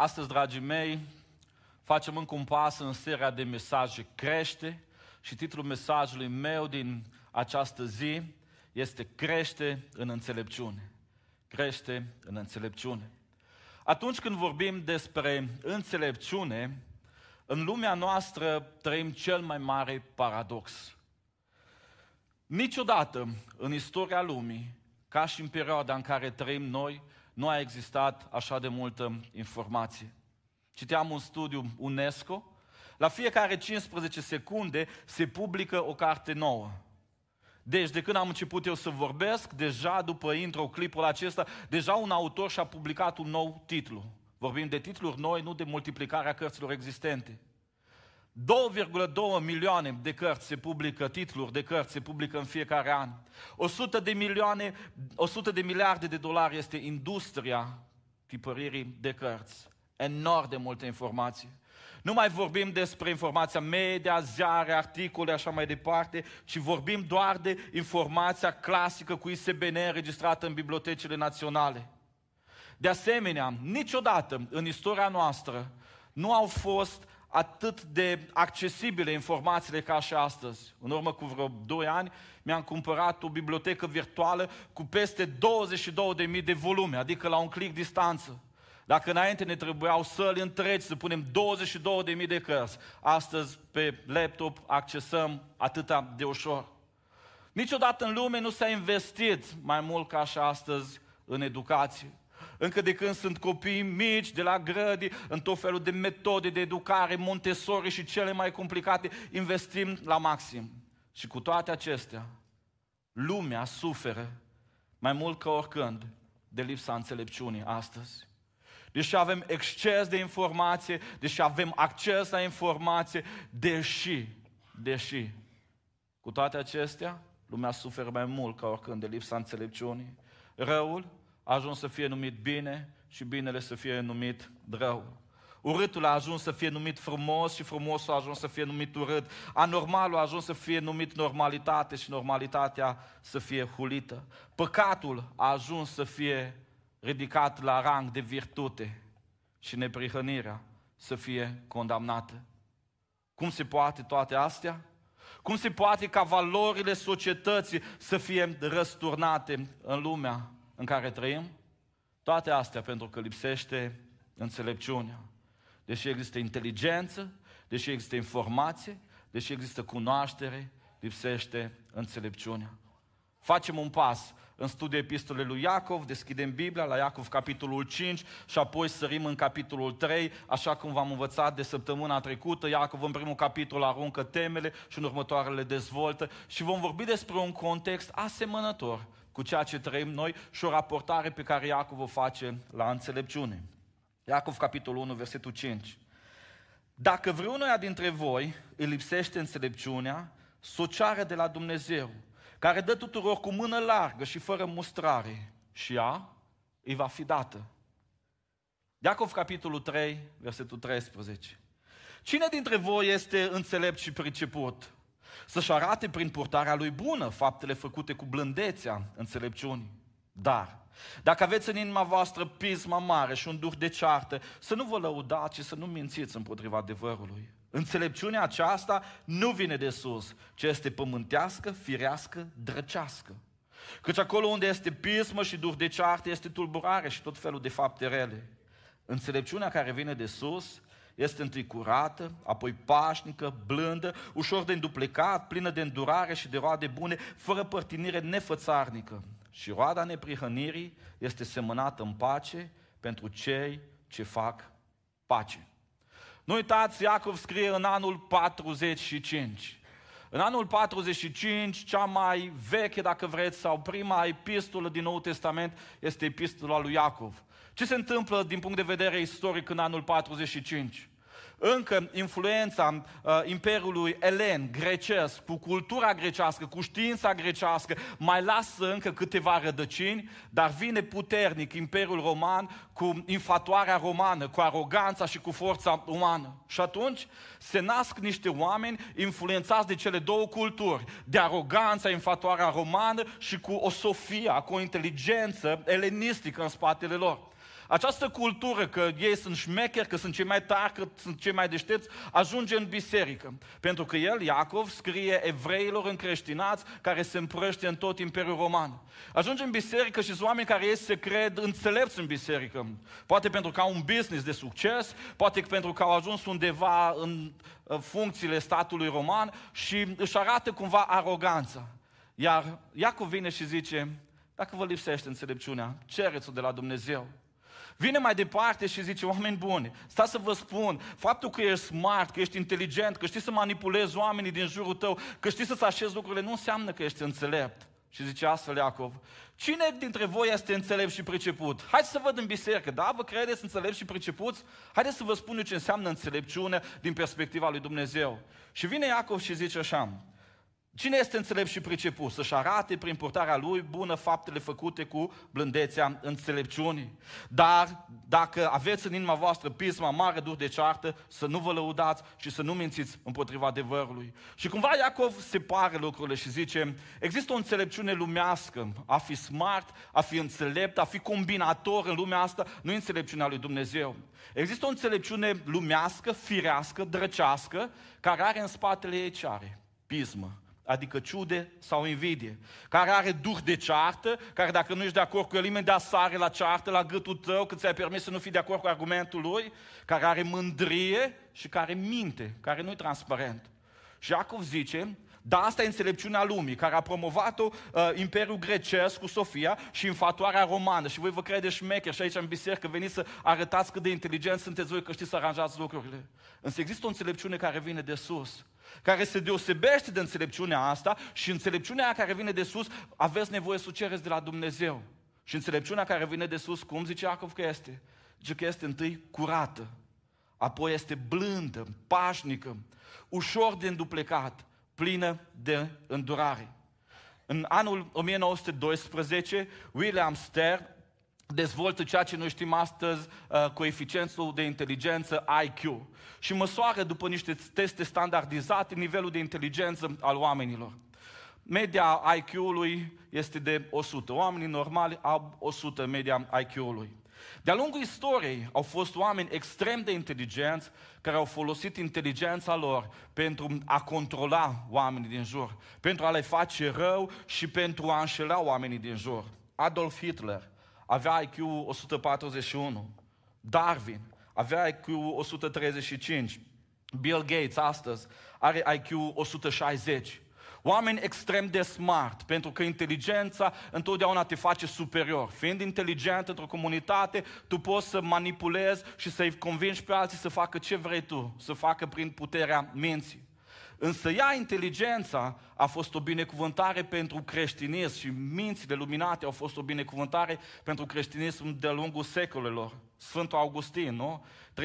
Astăzi, dragii mei, facem încă un pas în seria de mesaje Crește și titlul mesajului meu din această zi este Crește în înțelepciune. Crește în înțelepciune. Atunci când vorbim despre înțelepciune, în lumea noastră trăim cel mai mare paradox. Niciodată în istoria lumii, ca și în perioada în care trăim noi, nu a existat așa de multă informație. Citeam un studiu UNESCO, la fiecare 15 secunde se publică o carte nouă. Deci, de când am început eu să vorbesc, deja după intro, clipul acesta, deja un autor și-a publicat un nou titlu. Vorbim de titluri noi, nu de multiplicarea cărților existente. 2,2 milioane de cărți se publică, titluri de cărți se publică în fiecare an. 100 de milioane, 100 de miliarde de dolari este industria tipăririi de cărți. Enorm de multe informații. Nu mai vorbim despre informația media, ziare, articole, așa mai departe, ci vorbim doar de informația clasică cu ISBN înregistrată în bibliotecile naționale. De asemenea, niciodată în istoria noastră nu au fost atât de accesibile informațiile ca și astăzi. În urmă cu vreo 2 ani mi-am cumpărat o bibliotecă virtuală cu peste 22.000 de volume, adică la un click distanță. Dacă înainte ne trebuiau săli întregi să punem 22.000 de cărți, astăzi pe laptop accesăm atâta de ușor. Niciodată în lume nu s-a investit mai mult ca și astăzi în educație. Încă de când sunt copii mici, de la grădi, în tot felul de metode de educare, Montessori și cele mai complicate, investim la maxim. Și cu toate acestea, lumea suferă mai mult ca oricând de lipsa înțelepciunii astăzi. Deși avem exces de informație, deși avem acces la informație, deși, deși, cu toate acestea, lumea suferă mai mult ca oricând de lipsa înțelepciunii. Răul a ajuns să fie numit bine și binele să fie numit rău. Urâtul a ajuns să fie numit frumos și frumosul a ajuns să fie numit urât. Anormalul a ajuns să fie numit normalitate și normalitatea să fie hulită. Păcatul a ajuns să fie ridicat la rang de virtute și neprihănirea să fie condamnată. Cum se poate toate astea? Cum se poate ca valorile societății să fie răsturnate în lumea în care trăim? Toate astea pentru că lipsește înțelepciunea. Deși există inteligență, deși există informație, deși există cunoaștere, lipsește înțelepciunea. Facem un pas în studiul epistolei lui Iacov, deschidem Biblia la Iacov capitolul 5 și apoi sărim în capitolul 3, așa cum v-am învățat de săptămâna trecută. Iacov în primul capitol aruncă temele și în următoarele dezvoltă și vom vorbi despre un context asemănător cu ceea ce trăim noi și o raportare pe care Iacov o face la înțelepciune. Iacov, capitolul 1, versetul 5. Dacă vreunuia dintre voi îi lipsește înțelepciunea, să o ceară de la Dumnezeu, care dă tuturor cu mână largă și fără mustrare, și ea îi va fi dată. Iacov, capitolul 3, versetul 13. Cine dintre voi este înțelept și priceput? Să-și arate prin purtarea lui bună faptele făcute cu blândețea înțelepciunii. Dar, dacă aveți în inima voastră pisma mare și un duh de ceartă, să nu vă lăudați și să nu mințiți împotriva adevărului. Înțelepciunea aceasta nu vine de sus, ci este pământească, firească, drăcească. Căci acolo unde este pismă și duh de ceartă, este tulburare și tot felul de fapte rele. Înțelepciunea care vine de sus este întâi curată, apoi pașnică, blândă, ușor de înduplecat, plină de îndurare și de roade bune, fără părtinire nefățarnică. Și roada neprihănirii este semănată în pace pentru cei ce fac pace. Nu uitați, Iacov scrie în anul 45. În anul 45, cea mai veche, dacă vreți, sau prima epistolă din Noul Testament este epistola lui Iacov. Ce se întâmplă din punct de vedere istoric în anul 45? Încă influența uh, Imperiului Elen, grecesc, cu cultura grecească, cu știința grecească, mai lasă încă câteva rădăcini, dar vine puternic Imperiul Roman cu infatuarea romană, cu aroganța și cu forța umană. Și atunci se nasc niște oameni influențați de cele două culturi, de aroganța, infatuarea romană și cu o sofia, cu o inteligență elenistică în spatele lor. Această cultură că ei sunt șmecheri, că sunt cei mai tari, că sunt cei mai deștepți, ajunge în biserică. Pentru că el, Iacov, scrie evreilor încreștinați care se împrăște în tot Imperiul Roman. Ajunge în biserică și sunt oameni care ei se cred înțelepți în biserică. Poate pentru că au un business de succes, poate pentru că au ajuns undeva în funcțiile statului roman și își arată cumva aroganța. Iar Iacov vine și zice, dacă vă lipsește înțelepciunea, cereți-o de la Dumnezeu. Vine mai departe și zice, oameni buni, stați să vă spun, faptul că ești smart, că ești inteligent, că știi să manipulezi oamenii din jurul tău, că știi să-ți așezi lucrurile, nu înseamnă că ești înțelept. Și zice astfel Iacov, cine dintre voi este înțelept și priceput? Haideți să văd în biserică, da? Vă credeți înțelept și pricepuți? Haideți să vă spun eu ce înseamnă înțelepciune din perspectiva lui Dumnezeu. Și vine Iacov și zice așa, Cine este înțelept și priceput? Să-și arate prin purtarea lui bună faptele făcute cu blândețea înțelepciunii. Dar dacă aveți în inima voastră pisma mare dur de ceartă, să nu vă lăudați și să nu mințiți împotriva adevărului. Și cumva Iacov separe lucrurile și zice, există o înțelepciune lumească, a fi smart, a fi înțelept, a fi combinator în lumea asta, nu e înțelepciunea lui Dumnezeu. Există o înțelepciune lumească, firească, drăcească, care are în spatele ei ce are? Pismă adică ciude sau invidie, care are duh de ceartă, care dacă nu ești de acord cu el, imediat sare la ceartă, la gâtul tău, că ți-ai permis să nu fii de acord cu argumentul lui, care are mândrie și care minte, care nu e transparent. Și Iacov zice, da, asta e înțelepciunea lumii, care a promovat-o uh, Imperiul Grecesc cu Sofia și infatuarea romană. Și voi vă credeți șmecher și aici în biserică veniți să arătați cât de inteligenți sunteți voi că știți să aranjați lucrurile. Însă există o înțelepciune care vine de sus care se deosebește de înțelepciunea asta și înțelepciunea aia care vine de sus, aveți nevoie să o cereți de la Dumnezeu. Și înțelepciunea care vine de sus, cum zice Iacov că este? Zice că este întâi curată, apoi este blândă, pașnică, ușor de înduplecat, plină de îndurare. În anul 1912, William Ster dezvoltă ceea ce noi știm astăzi, uh, coeficientul de inteligență IQ și măsoară după niște teste standardizate nivelul de inteligență al oamenilor. Media IQ-ului este de 100. Oamenii normali au 100 media IQ-ului. De-a lungul istoriei au fost oameni extrem de inteligenți care au folosit inteligența lor pentru a controla oamenii din jur, pentru a le face rău și pentru a înșela oamenii din jur. Adolf Hitler, avea IQ 141. Darwin avea IQ 135. Bill Gates astăzi are IQ 160. Oameni extrem de smart, pentru că inteligența întotdeauna te face superior. Fiind inteligent într-o comunitate, tu poți să manipulezi și să-i convingi pe alții să facă ce vrei tu, să facă prin puterea minții. Însă ea, inteligența, a fost o binecuvântare pentru creștinism și mințile luminate au fost o binecuvântare pentru creștinism de-a lungul secolelor. Sfântul Augustin, nu? 354-430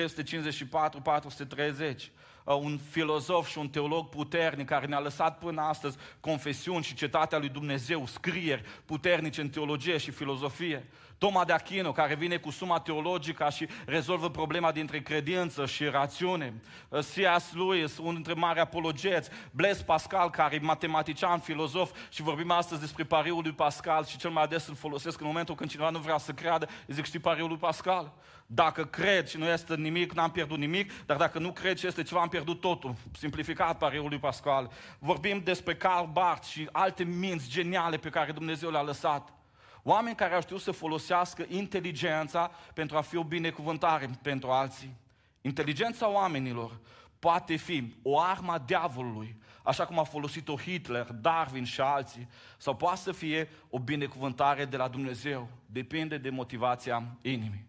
un filozof și un teolog puternic care ne-a lăsat până astăzi confesiuni și cetatea lui Dumnezeu, scrieri puternice în teologie și filozofie. Toma de Achino, care vine cu suma teologică și rezolvă problema dintre credință și rațiune. C.S. Lewis, unul dintre mari apologeți. Blaise Pascal, care e matematician, filozof și vorbim astăzi despre pariul lui Pascal și cel mai ades îl folosesc în momentul când cineva nu vrea să creadă, îi zic, știi pariul lui Pascal? Dacă cred și nu este nimic, n-am pierdut nimic, dar dacă nu cred și este ceva, am pierdut totul. Simplificat pariul lui Pascal. Vorbim despre Karl Barth și alte minți geniale pe care Dumnezeu le-a lăsat. Oameni care au știut să folosească inteligența pentru a fi o binecuvântare pentru alții. Inteligența oamenilor poate fi o armă a diavolului, așa cum a folosit-o Hitler, Darwin și alții, sau poate să fie o binecuvântare de la Dumnezeu. Depinde de motivația inimii.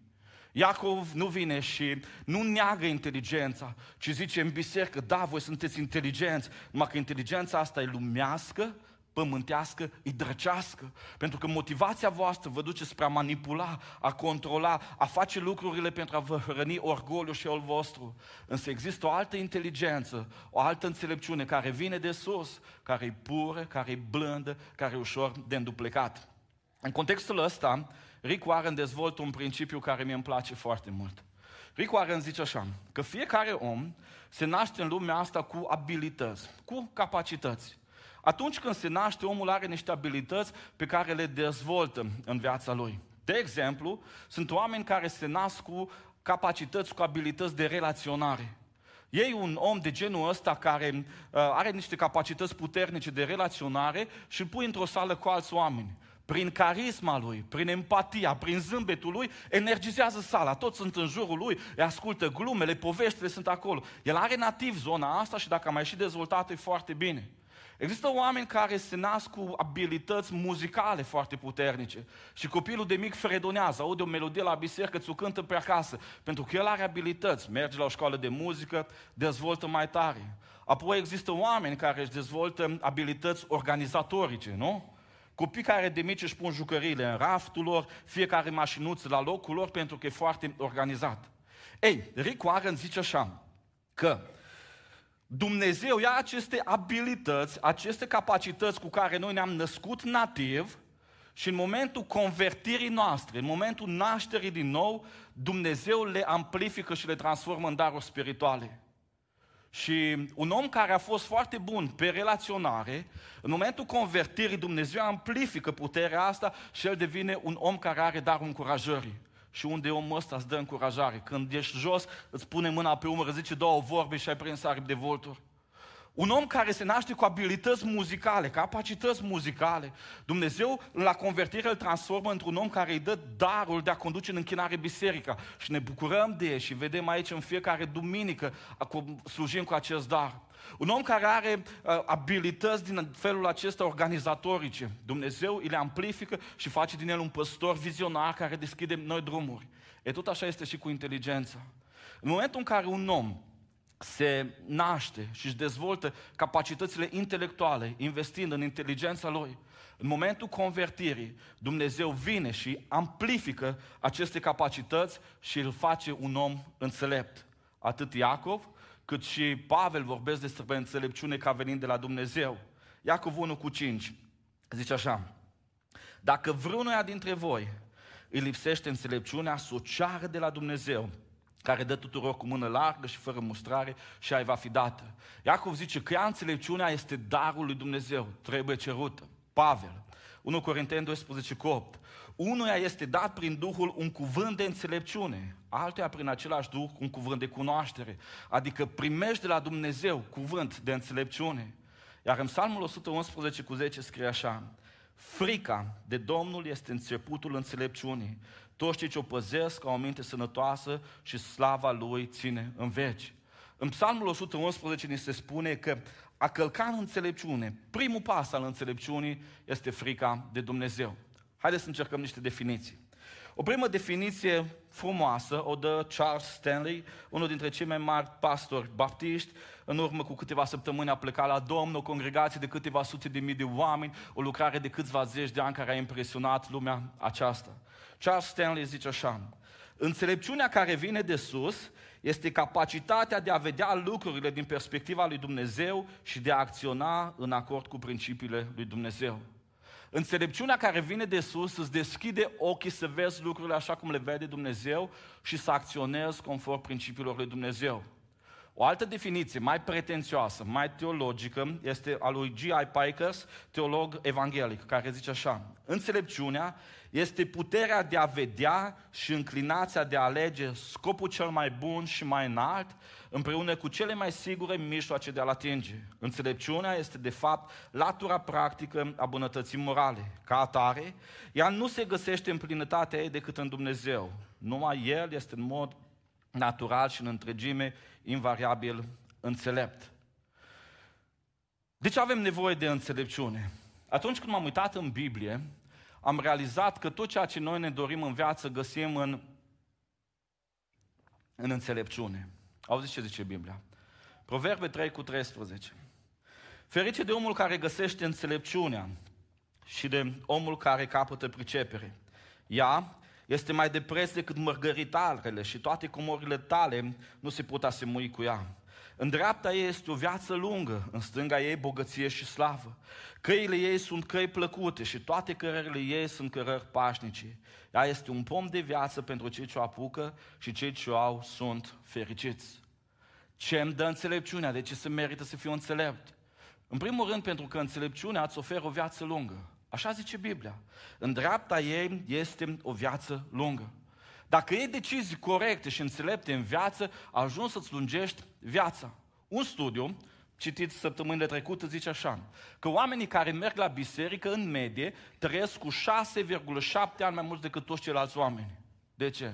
Iacov nu vine și nu neagă inteligența, ci zice în biserică, da, voi sunteți inteligenți, numai că inteligența asta e lumească, pământească, îi drăcească. Pentru că motivația voastră vă duce spre a manipula, a controla, a face lucrurile pentru a vă hrăni orgoliu și ol vostru. Însă există o altă inteligență, o altă înțelepciune care vine de sus, care e pură, care e blândă, care e ușor de înduplecat. În contextul ăsta, Rick Warren dezvoltă un principiu care mi îmi place foarte mult. Rick Warren zice așa, că fiecare om se naște în lumea asta cu abilități, cu capacități. Atunci când se naște, omul are niște abilități pe care le dezvoltă în viața lui. De exemplu, sunt oameni care se nasc cu capacități, cu abilități de relaționare. Ei un om de genul ăsta care uh, are niște capacități puternice de relaționare și îl pui într-o sală cu alți oameni. Prin carisma lui, prin empatia, prin zâmbetul lui, energizează sala. Toți sunt în jurul lui, îi ascultă glumele, poveștile sunt acolo. El are nativ zona asta și dacă a mai și dezvoltat, e foarte bine. Există oameni care se nasc cu abilități muzicale foarte puternice și copilul de mic fredonează, aude o melodie la biserică, ți-o cântă pe acasă, pentru că el are abilități, merge la o școală de muzică, dezvoltă mai tare. Apoi există oameni care își dezvoltă abilități organizatorice, nu? Copii care de mici își pun jucăriile în raftul lor, fiecare mașinuță la locul lor pentru că e foarte organizat. Ei, Rick Warren zice așa, că Dumnezeu ia aceste abilități, aceste capacități cu care noi ne-am născut nativ și în momentul convertirii noastre, în momentul nașterii din nou, Dumnezeu le amplifică și le transformă în daruri spirituale. Și un om care a fost foarte bun pe relaționare, în momentul convertirii Dumnezeu amplifică puterea asta și el devine un om care are darul încurajării. Și unde omul ăsta îți dă încurajare? Când ești jos, îți pune mâna pe umăr, zice două vorbe și ai prins aripi de volturi. Un om care se naște cu abilități muzicale, capacități muzicale, Dumnezeu la convertire îl transformă într-un om care îi dă darul de a conduce în închinare biserica. Și ne bucurăm de el și vedem aici în fiecare duminică slujim cu acest dar. Un om care are uh, abilități din felul acesta organizatorice, Dumnezeu îi le amplifică și face din el un păstor vizionar care deschide noi drumuri. E tot așa este și cu inteligența. În momentul în care un om se naște și își dezvoltă capacitățile intelectuale, investind în inteligența lui, în momentul convertirii, Dumnezeu vine și amplifică aceste capacități și îl face un om înțelept. Atât Iacov, cât și Pavel vorbesc despre înțelepciune ca venind de la Dumnezeu. Iacov 1 cu 5 zice așa, Dacă vreunuia dintre voi îi lipsește înțelepciunea, să o ceară de la Dumnezeu, care dă tuturor cu mână largă și fără mustrare și ai va fi dată. Iacov zice că ea înțelepciunea este darul lui Dumnezeu, trebuie cerută. Pavel, 1 Corinteni 12 cu 8. Unuia este dat prin Duhul un cuvânt de înțelepciune, altuia prin același Duh un cuvânt de cunoaștere. Adică primești de la Dumnezeu cuvânt de înțelepciune. Iar în Psalmul 111 cu 10 scrie așa, Frica de Domnul este începutul înțelepciunii. Toți cei ce o păzesc au o minte sănătoasă și slava Lui ține în veci. În Psalmul 111 ni se spune că a călca în înțelepciune, primul pas al înțelepciunii este frica de Dumnezeu. Haideți să încercăm niște definiții. O primă definiție frumoasă o dă Charles Stanley, unul dintre cei mai mari pastori baptiști. În urmă cu câteva săptămâni a plecat la Domnul, o congregație de câteva sute de mii de oameni, o lucrare de câțiva zeci de ani care a impresionat lumea aceasta. Charles Stanley zice așa, înțelepciunea care vine de sus este capacitatea de a vedea lucrurile din perspectiva lui Dumnezeu și de a acționa în acord cu principiile lui Dumnezeu. Înțelepciunea care vine de sus îți deschide ochii să vezi lucrurile așa cum le vede Dumnezeu și să acționezi conform principiilor lui Dumnezeu. O altă definiție mai pretențioasă, mai teologică, este a lui G.I. Pikers, teolog evanghelic, care zice așa, Înțelepciunea este puterea de a vedea și înclinația de a alege scopul cel mai bun și mai înalt, împreună cu cele mai sigure mijloace de a-l atinge. Înțelepciunea este, de fapt, latura practică a bunătății morale. Ca atare, ea nu se găsește în plinătatea ei decât în Dumnezeu. Numai El este în mod natural și în întregime invariabil înțelept. De ce avem nevoie de înțelepciune? Atunci când m-am uitat în Biblie, am realizat că tot ceea ce noi ne dorim în viață găsim în, în înțelepciune. Auziți ce zice Biblia? Proverbe 3 cu 13. Ferice de omul care găsește înțelepciunea și de omul care capătă pricepere. Ea este mai de preț decât mărgăritarele și toate comorile tale nu se pot asemui cu ea. În dreapta ei este o viață lungă, în stânga ei bogăție și slavă. Căile ei sunt căi plăcute și toate cărările ei sunt cărări pașnice. Ea este un pom de viață pentru cei ce o apucă și cei ce o au sunt fericiți. Ce îmi dă înțelepciunea? De ce se merită să fiu înțelept? În primul rând pentru că înțelepciunea îți oferă o viață lungă. Așa zice Biblia. În dreapta ei este o viață lungă. Dacă iei decizii corecte și înțelepte în viață, ajungi să-ți lungești viața. Un studiu, citit săptămânile trecute, zice așa, că oamenii care merg la biserică, în medie, trăiesc cu 6,7 ani mai mult decât toți ceilalți oameni. De ce?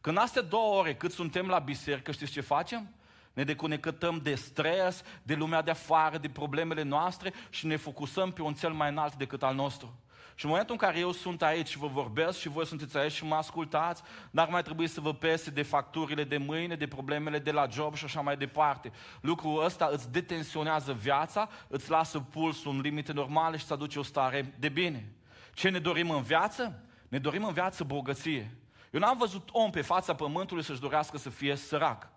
Când astea două ore cât suntem la biserică, știți ce facem? Ne deconectăm de stres, de lumea de afară, de problemele noastre și ne focusăm pe un cel mai înalt decât al nostru. Și în momentul în care eu sunt aici și vă vorbesc și voi sunteți aici și mă ascultați, n-ar mai trebui să vă pese de facturile de mâine, de problemele de la job și așa mai departe. Lucrul ăsta îți detensionează viața, îți lasă pulsul în limite normale și îți aduce o stare de bine. Ce ne dorim în viață? Ne dorim în viață bogăție. Eu n-am văzut om pe fața pământului să-și dorească să fie sărac.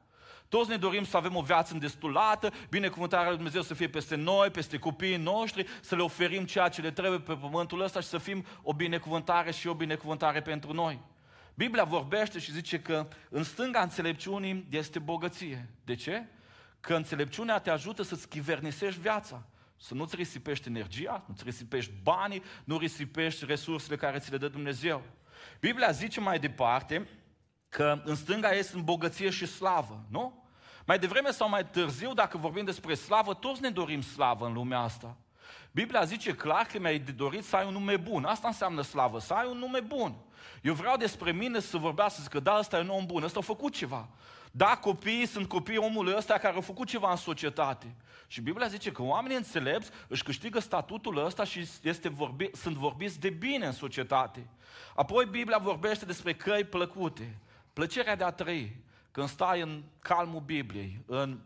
Toți ne dorim să avem o viață îndestulată, binecuvântarea lui Dumnezeu să fie peste noi, peste copiii noștri, să le oferim ceea ce le trebuie pe pământul ăsta și să fim o binecuvântare și o binecuvântare pentru noi. Biblia vorbește și zice că în stânga înțelepciunii este bogăție. De ce? Că înțelepciunea te ajută să-ți chivernisești viața. Să nu-ți risipești energia, nu-ți risipești banii, nu risipești resursele care ți le dă Dumnezeu. Biblia zice mai departe că în stânga ei sunt bogăție și slavă, nu? Mai devreme sau mai târziu, dacă vorbim despre slavă, toți ne dorim slavă în lumea asta. Biblia zice clar că mi-ai de dorit să ai un nume bun. Asta înseamnă slavă, să ai un nume bun. Eu vreau despre mine să vorbească, să zic că da, ăsta e un om bun, ăsta a făcut ceva. Da, copiii sunt copiii omului ăsta care au făcut ceva în societate. Și Biblia zice că oamenii înțelepți își câștigă statutul ăsta și este vorbi, sunt vorbiți de bine în societate. Apoi Biblia vorbește despre căi plăcute. Plăcerea de a trăi. Când stai în calmul Bibliei, în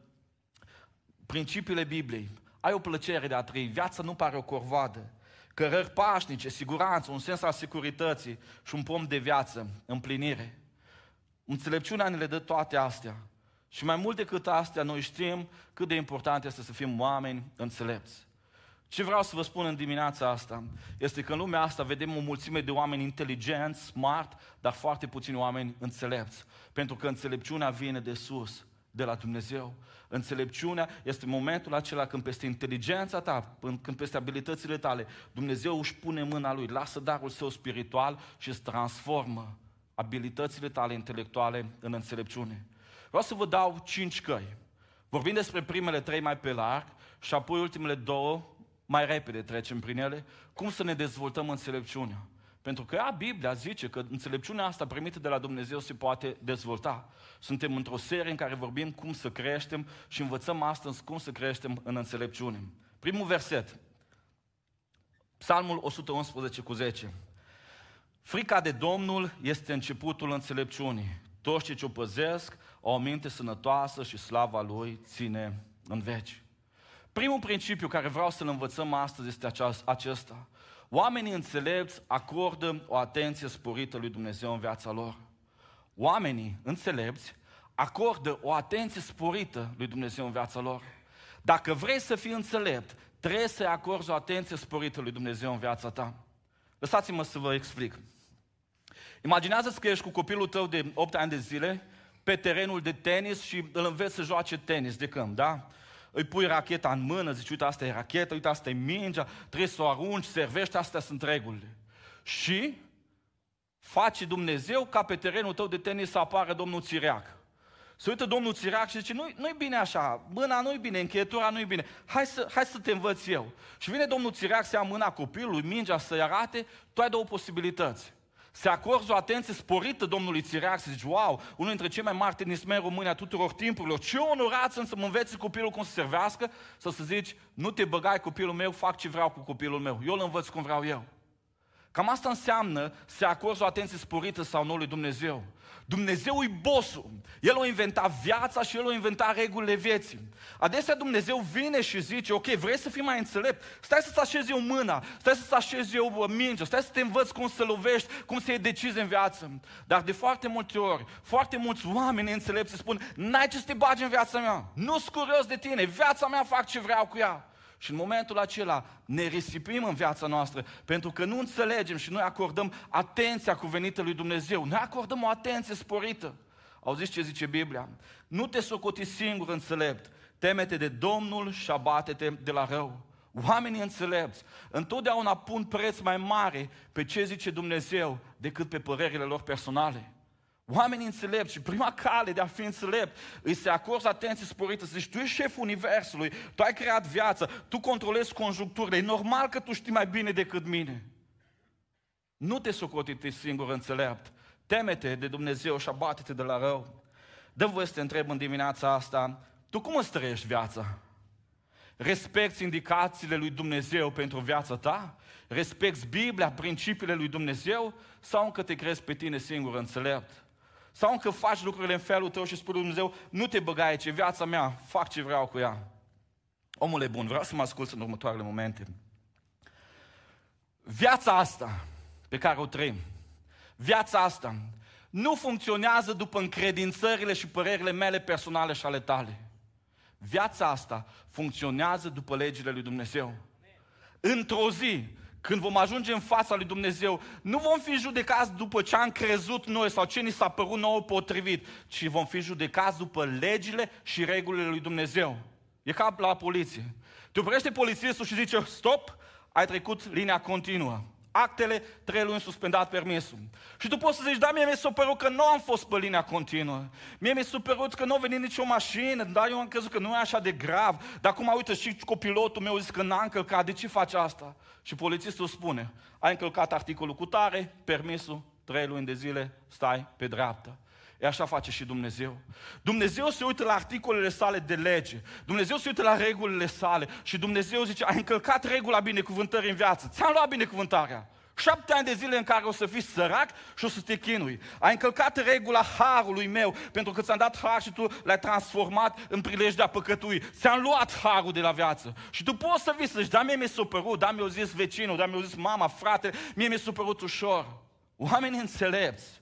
principiile Bibliei, ai o plăcere de a trăi. Viața nu pare o corvadă. Cărări pașnice, siguranță, un sens al securității și un pom de viață, împlinire. Înțelepciunea ne le dă toate astea. Și mai mult decât astea, noi știm cât de important este să fim oameni înțelepți. Ce vreau să vă spun în dimineața asta este că în lumea asta vedem o mulțime de oameni inteligenți, smart, dar foarte puțini oameni înțelepți. Pentru că înțelepciunea vine de sus, de la Dumnezeu. Înțelepciunea este momentul acela când peste inteligența ta, când peste abilitățile tale, Dumnezeu își pune mâna Lui, lasă darul său spiritual și îți transformă abilitățile tale intelectuale în înțelepciune. Vreau să vă dau cinci căi. Vorbim despre primele trei mai pe larg și apoi ultimele două mai repede trecem prin ele, cum să ne dezvoltăm înțelepciunea. Pentru că ea, Biblia zice că înțelepciunea asta primită de la Dumnezeu se poate dezvolta. Suntem într-o serie în care vorbim cum să creștem și învățăm astăzi cum să creștem în înțelepciune. Primul verset, Psalmul 111 cu 10. Frica de Domnul este începutul înțelepciunii. Toți cei ce o păzesc au o minte sănătoasă și slava Lui ține în veci. Primul principiu care vreau să-l învățăm astăzi este acesta. Oamenii înțelepți acordă o atenție sporită lui Dumnezeu în viața lor. Oamenii înțelepți acordă o atenție sporită lui Dumnezeu în viața lor. Dacă vrei să fii înțelept, trebuie să acorzi o atenție sporită lui Dumnezeu în viața ta. Lăsați-mă să vă explic. Imaginează-ți că ești cu copilul tău de 8 ani de zile pe terenul de tenis și îl înveți să joace tenis de câmp, da? Îi pui racheta în mână, zici, uite, asta e racheta, uite, asta e mingea, trebuie să o arunci, servești, astea sunt regulile. Și face Dumnezeu ca pe terenul tău de tenis să apară domnul Țireac. Se uită domnul Țireac și zice, nu-i, nu bine așa, mâna nu-i bine, încheietura nu-i bine, hai să, hai să te învăț eu. Și vine domnul Țireac să ia mâna copilului, mingea să-i arate, tu ai două posibilități se acorzi o atenție sporită domnului Țireac, să zici, wow, unul dintre cei mai mari tenismeni români a tuturor timpurilor, ce onorat sunt să mă înveți copilul cum să servească, sau să zici, nu te băgai copilul meu, fac ce vreau cu copilul meu, eu îl învăț cum vreau eu. Cam asta înseamnă să acorzi o atenție sporită sau nu lui Dumnezeu. Dumnezeu e bossul. El a inventat viața și El a inventat regulile vieții. Adesea Dumnezeu vine și zice, ok, vrei să fii mai înțelept? Stai să-ți așezi eu mâna, stai să-ți așezi eu mingea, stai să te învăț cum să lovești, cum să iei decizi în viață. Dar de foarte multe ori, foarte mulți oameni înțelepți spun, n-ai ce să te bagi în viața mea, nu-s curios de tine, viața mea fac ce vreau cu ea. Și în momentul acela ne risipim în viața noastră pentru că nu înțelegem și noi acordăm atenția cuvenită lui Dumnezeu. Noi acordăm o atenție sporită. Auziți ce zice Biblia? Nu te socoti singur înțelept, temete de Domnul și abate-te de la rău. Oamenii înțelepți întotdeauna pun preț mai mare pe ce zice Dumnezeu decât pe părerile lor personale. Oamenii înțelepți și prima cale de a fi înțelept îi se acordă atenție sporită. Să zici, tu ești șeful universului, tu ai creat viața, tu controlezi conjuncturile, e normal că tu știi mai bine decât mine. Nu te socoti singur înțelept. Temete de Dumnezeu și abate-te de la rău. Dă voie să te întreb în dimineața asta, tu cum îți trăiești viața? Respecti indicațiile lui Dumnezeu pentru viața ta? Respecti Biblia, principiile lui Dumnezeu? Sau încă te crezi pe tine singur înțelept? Sau încă faci lucrurile în felul tău și spui lui Dumnezeu, nu te băga aici, viața mea, fac ce vreau cu ea. Omule bun, vreau să mă ascult în următoarele momente. Viața asta pe care o trăim, viața asta nu funcționează după încredințările și părerile mele personale și ale tale. Viața asta funcționează după legile lui Dumnezeu. Într-o zi, când vom ajunge în fața lui Dumnezeu, nu vom fi judecați după ce am crezut noi sau ce ni s-a părut nouă potrivit, ci vom fi judecați după legile și regulile lui Dumnezeu. E ca la poliție. Te oprește polițistul și zice, stop, ai trecut linia continuă actele, trei luni suspendat permisul. Și tu poți să zici, da, mie mi-e părut că nu am fost pe linia continuă. Mie mi-e părut că nu a venit nicio mașină, dar eu am crezut că nu e așa de grav. Dar acum, uite, și copilotul meu zice că n-a încălcat, de ce faci asta? Și polițistul spune, ai încălcat articolul cu tare, permisul, trei luni de zile, stai pe dreapta. E așa face și Dumnezeu. Dumnezeu se uită la articolele sale de lege. Dumnezeu se uită la regulile sale și Dumnezeu zice, ai încălcat regula binecuvântării în viață. Ți-am luat binecuvântarea. Șapte ani de zile în care o să fii sărac și o să te chinui. Ai încălcat regula harului meu, pentru că ți-am dat har și tu l-ai transformat în prilej de a păcătui. Ți-am luat harul de la viață. Și tu poți să vii să zici, da, mie mi-e supărut, da, mi-a zis vecinul, da, mi-a zis mama, frate, mie mi-e supărut ușor. Oamenii înțelepți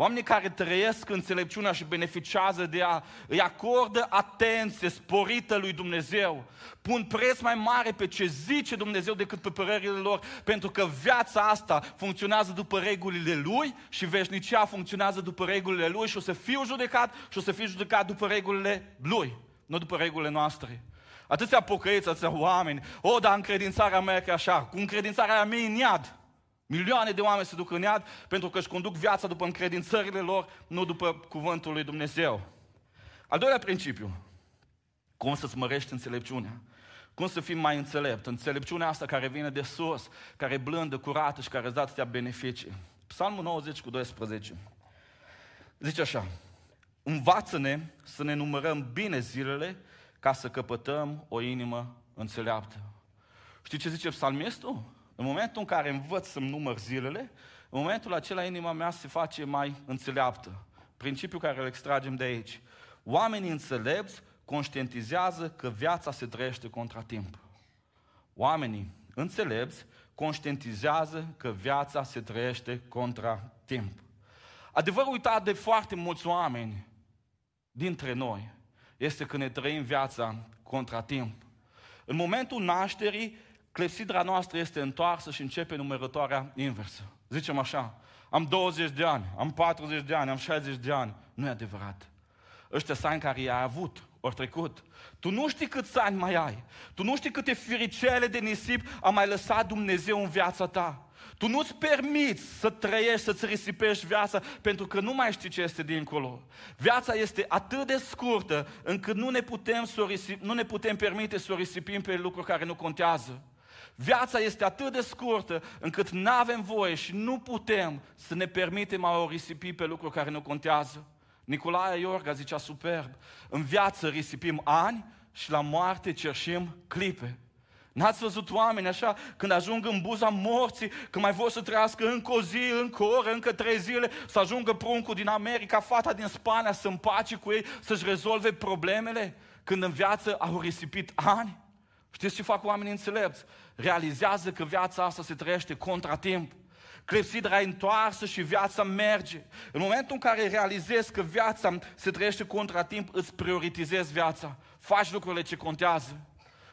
Oamenii care trăiesc înțelepciunea și beneficiază de ea, îi acordă atenție sporită lui Dumnezeu. Pun preț mai mare pe ce zice Dumnezeu decât pe părerile lor, pentru că viața asta funcționează după regulile Lui și veșnicia funcționează după regulile Lui și o să fiu judecat și o să fiu judecat după regulile Lui, nu după regulile noastre. Atâția pocăiți, atâția oameni, o, dar încredințarea mea e că așa, cu încredințarea mea în iad. Milioane de oameni se duc în iad pentru că își conduc viața după încredințările lor, nu după cuvântul lui Dumnezeu. Al doilea principiu, cum să-ți mărești înțelepciunea. Cum să fii mai înțelept? Înțelepciunea asta care vine de sus, care e blândă, curată și care îți dă atâtea beneficii. Psalmul 90 cu 12. Zice așa, învață-ne să ne numărăm bine zilele ca să căpătăm o inimă înțeleaptă. Știi ce zice psalmistul? În momentul în care învăț să-mi număr zilele, în momentul acela inima mea se face mai înțeleaptă. Principiul care îl extragem de aici. Oamenii înțelepți conștientizează că viața se trăiește contra timp. Oamenii înțelepți conștientizează că viața se trăiește contra timp. Adevărul uitat de foarte mulți oameni dintre noi este că ne trăim viața contra timp. În momentul nașterii, clepsidra noastră este întoarsă și începe numărătoarea inversă. Zicem așa, am 20 de ani, am 40 de ani, am 60 de ani. Nu e adevărat. Ăștia sunt ani care i-ai avut, ori trecut. Tu nu știi câți ani mai ai. Tu nu știi câte firicele de nisip a mai lăsat Dumnezeu în viața ta. Tu nu-ți permiți să trăiești, să-ți risipești viața, pentru că nu mai știi ce este dincolo. Viața este atât de scurtă, încât nu ne putem, să risip, nu ne putem permite să o risipim pe lucruri care nu contează. Viața este atât de scurtă încât nu avem voie și nu putem să ne permitem a o risipi pe lucruri care nu contează. Nicolae Iorga zicea superb, în viață risipim ani și la moarte cerșim clipe. N-ați văzut oameni așa, când ajung în buza morții, când mai vor să trăiască încă o zi, încă o oră, încă trei zile, să ajungă pruncul din America, fata din Spania, să împace cu ei, să-și rezolve problemele, când în viață au risipit ani? Știți ce fac oamenii înțelepți? Realizează că viața asta se trăiește contra timp. Clepsidra e întoarsă și viața merge. În momentul în care realizezi că viața se trăiește contra timp, îți prioritizezi viața. Faci lucrurile ce contează.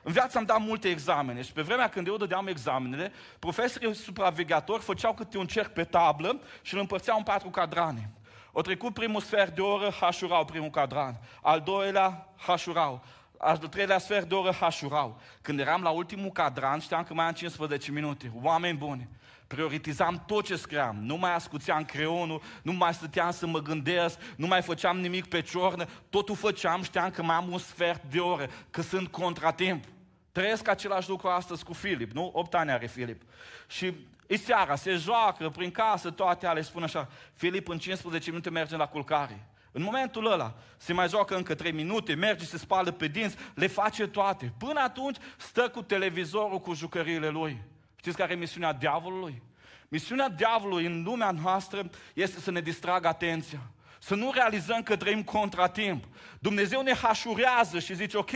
În viață am dat multe examene și pe vremea când eu dădeam examenele, profesorii supraveghetori făceau câte un cerc pe tablă și îl împărțeau în patru cadrane. O trecut primul sfert de oră, hașurau primul cadran. Al doilea, hașurau. Al treilea sfert de oră hașurau. Când eram la ultimul cadran, știam că mai am 15 minute. Oameni buni, prioritizam tot ce scriam. Nu mai ascuțeam creionul, nu mai stăteam să mă gândesc, nu mai făceam nimic pe ciornă. Totul făceam, știam că mai am un sfert de oră, că sunt contratimp. Trăiesc același lucru astăzi cu Filip, nu? 8 ani are Filip. Și e seara, se joacă prin casă, toate ale, spun așa, Filip în 15 minute merge la culcare. În momentul ăla se mai joacă încă 3 minute, merge, se spală pe dinți, le face toate. Până atunci stă cu televizorul, cu jucăriile lui. Știți care e misiunea diavolului? Misiunea diavolului în lumea noastră este să ne distragă atenția. Să nu realizăm că trăim contratimp. Dumnezeu ne hașurează și zice, ok,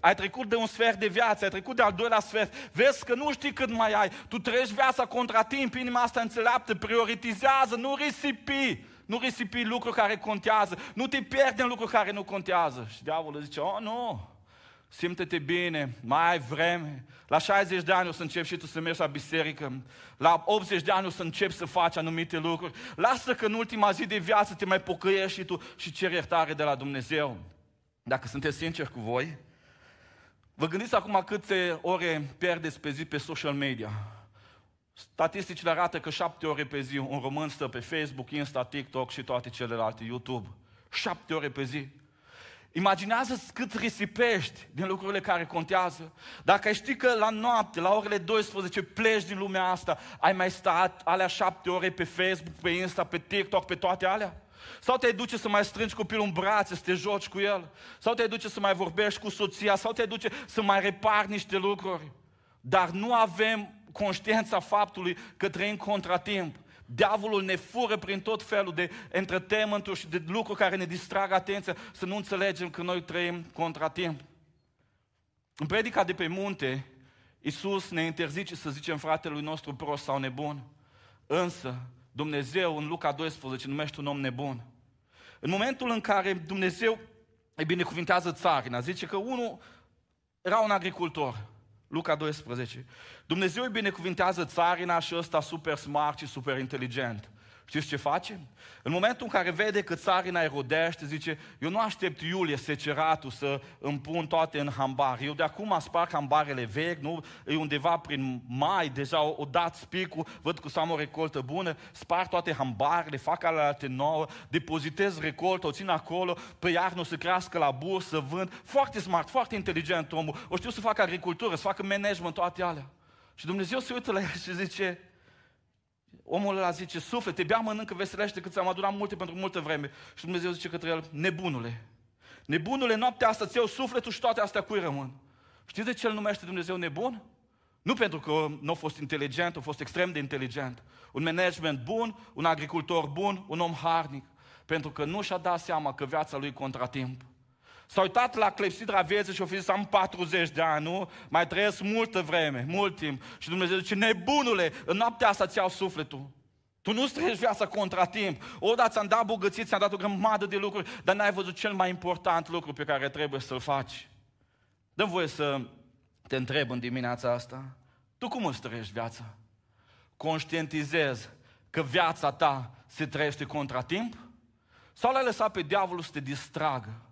ai trecut de un sfert de viață, ai trecut de al doilea sfert, vezi că nu știi cât mai ai, tu trăiești viața contratimp, inima asta înțeleaptă, prioritizează, nu risipi, nu risipi lucruri care contează, nu te pierde în lucruri care nu contează. Și diavolul zice, oh, nu, simte-te bine, mai ai vreme. La 60 de ani o să începi și tu să mergi la biserică. La 80 de ani o să începi să faci anumite lucruri. Lasă că în ultima zi de viață te mai pocăiești și tu și ceri iertare de la Dumnezeu. Dacă sunteți sinceri cu voi, vă gândiți acum câte ore pierdeți pe zi pe social media. Statisticile arată că șapte ore pe zi un român stă pe Facebook, Insta, TikTok și toate celelalte, YouTube. Șapte ore pe zi. Imaginează cât risipești din lucrurile care contează. Dacă ai ști că la noapte, la orele 12, pleci din lumea asta, ai mai stat alea șapte ore pe Facebook, pe Insta, pe TikTok, pe toate alea? Sau te duce să mai strângi copilul în brațe, să te joci cu el? Sau te duce să mai vorbești cu soția? Sau te duce să mai repari niște lucruri? Dar nu avem conștiința faptului că trăim contratimp. Diavolul ne fură prin tot felul de entertainment și de lucruri care ne distrag atenția să nu înțelegem că noi trăim contratimp. În predica de pe munte, Iisus ne interzice să zicem fratelui nostru prost sau nebun. Însă, Dumnezeu în Luca 12 numește un om nebun. În momentul în care Dumnezeu îi binecuvintează țarina, zice că unul era un agricultor, Luca 12. Dumnezeu îi binecuvintează țarina și ăsta super smart și super inteligent. Știți ce face? În momentul în care vede că țarina erodește, zice, eu nu aștept iulie seceratul să îmi pun toate în hambar. Eu de acum sparg hambarele vechi, nu? E undeva prin mai, deja o, o dat spicul, văd că am o recoltă bună, sparg toate hambarele, fac alte nouă, depozitez recoltă, o țin acolo, pe iarnă o să crească la bursă, să vând. Foarte smart, foarte inteligent omul. O știu să facă agricultură, să facă management, toate alea. Și Dumnezeu se uită la el și zice, omul ăla zice, suflete, bea, mănâncă, veselește, că ți-am adunat multe pentru multă vreme. Și Dumnezeu zice către el, nebunule, nebunule, noaptea asta ți iau sufletul și toate astea cui rămân. Știți de ce îl numește Dumnezeu nebun? Nu pentru că nu a fost inteligent, a fost extrem de inteligent. Un management bun, un agricultor bun, un om harnic. Pentru că nu și-a dat seama că viața lui contratimp. S-a uitat la clepsidra vieții și a zis, am 40 de ani, nu? Mai trăiesc multă vreme, mult timp. Și Dumnezeu zice, nebunule, în noaptea asta ți iau sufletul. Tu nu trăiești viața contra timp. O, da, ți-am dat bogăție, ți-am dat o grămadă de lucruri, dar n-ai văzut cel mai important lucru pe care trebuie să-l faci. dă voie să te întreb în dimineața asta. Tu cum îți trăiești viața? Conștientizezi că viața ta se trăiește contra timp? Sau l-ai lăsat pe diavolul să te distragă?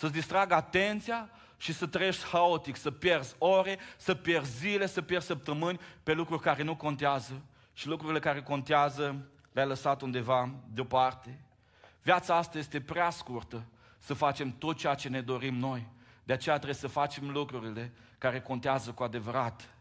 Să-ți distragă atenția și să trăiești haotic, să pierzi ore, să pierzi zile, să pierzi săptămâni pe lucruri care nu contează și lucrurile care contează le-ai lăsat undeva deoparte. Viața asta este prea scurtă să facem tot ceea ce ne dorim noi. De aceea trebuie să facem lucrurile care contează cu adevărat.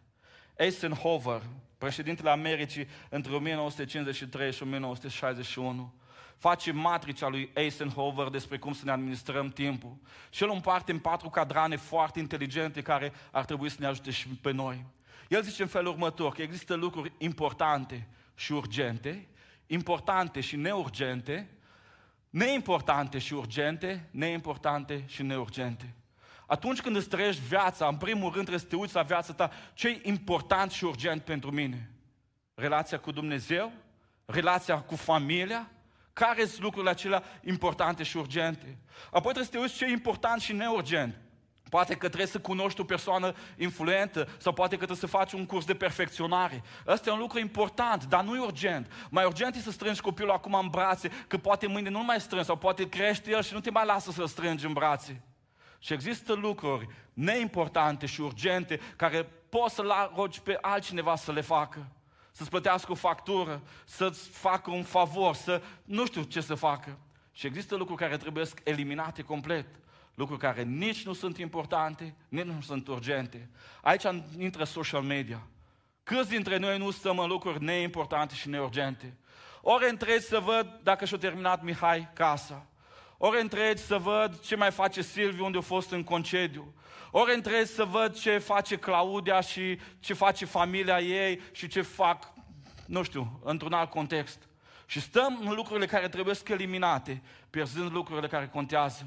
Eisenhower, președintele Americii între 1953 și 1961, face matricea lui Eisenhower despre cum să ne administrăm timpul. Și el împarte în patru cadrane foarte inteligente care ar trebui să ne ajute și pe noi. El zice în felul următor că există lucruri importante și urgente, importante și neurgente, neimportante și urgente, neimportante și neurgente. Atunci când îți trăiești viața, în primul rând trebuie să te uiți la viața ta, ce e important și urgent pentru mine? Relația cu Dumnezeu? Relația cu familia? Care sunt lucrurile acelea importante și urgente? Apoi trebuie să te uiți ce e important și neurgent. Poate că trebuie să cunoști o persoană influentă sau poate că trebuie să faci un curs de perfecționare. Ăsta e un lucru important, dar nu e urgent. Mai urgent e să strângi copilul acum în brațe, că poate mâine nu mai strângi sau poate crește el și nu te mai lasă să-l strângi în brațe. Și există lucruri neimportante și urgente care poți să-l rogi pe altcineva să le facă. Să-ți plătească o factură, să-ți facă un favor, să nu știu ce să facă. Și există lucruri care trebuie eliminate complet. Lucruri care nici nu sunt importante, nici nu sunt urgente. Aici intră social media. Câți dintre noi nu stăm în lucruri neimportante și neurgente? Ori întregi să văd dacă și-a terminat Mihai casa. Ori întregi să văd ce mai face Silviu unde a fost în concediu. Ori întregi să văd ce face Claudia și ce face familia ei și ce fac, nu știu, într-un alt context. Și stăm în lucrurile care trebuie să eliminate, pierzând lucrurile care contează.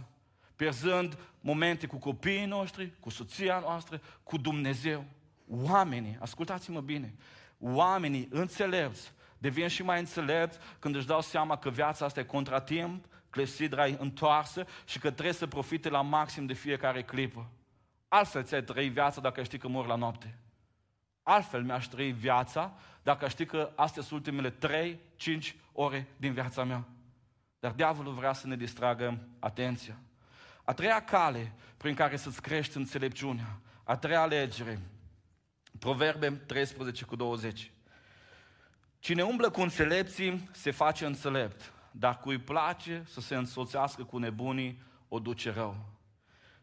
Pierzând momente cu copiii noștri, cu soția noastră, cu Dumnezeu. Oamenii, ascultați-mă bine, oamenii înțelepți devin și mai înțelepți când își dau seama că viața asta e contratimp, clepsidra e întoarsă și că trebuie să profite la maxim de fiecare clipă. Altfel ți-ai trăi viața dacă știi că mor la noapte. Altfel mi-aș trăi viața dacă știi că astea sunt ultimele 3-5 ore din viața mea. Dar diavolul vrea să ne distragă atenția. A treia cale prin care să-ți crești înțelepciunea, a treia alegere, Proverbe 13 cu 20. Cine umblă cu înțelepții se face înțelept, dar cui place să se însoțească cu nebunii o duce rău.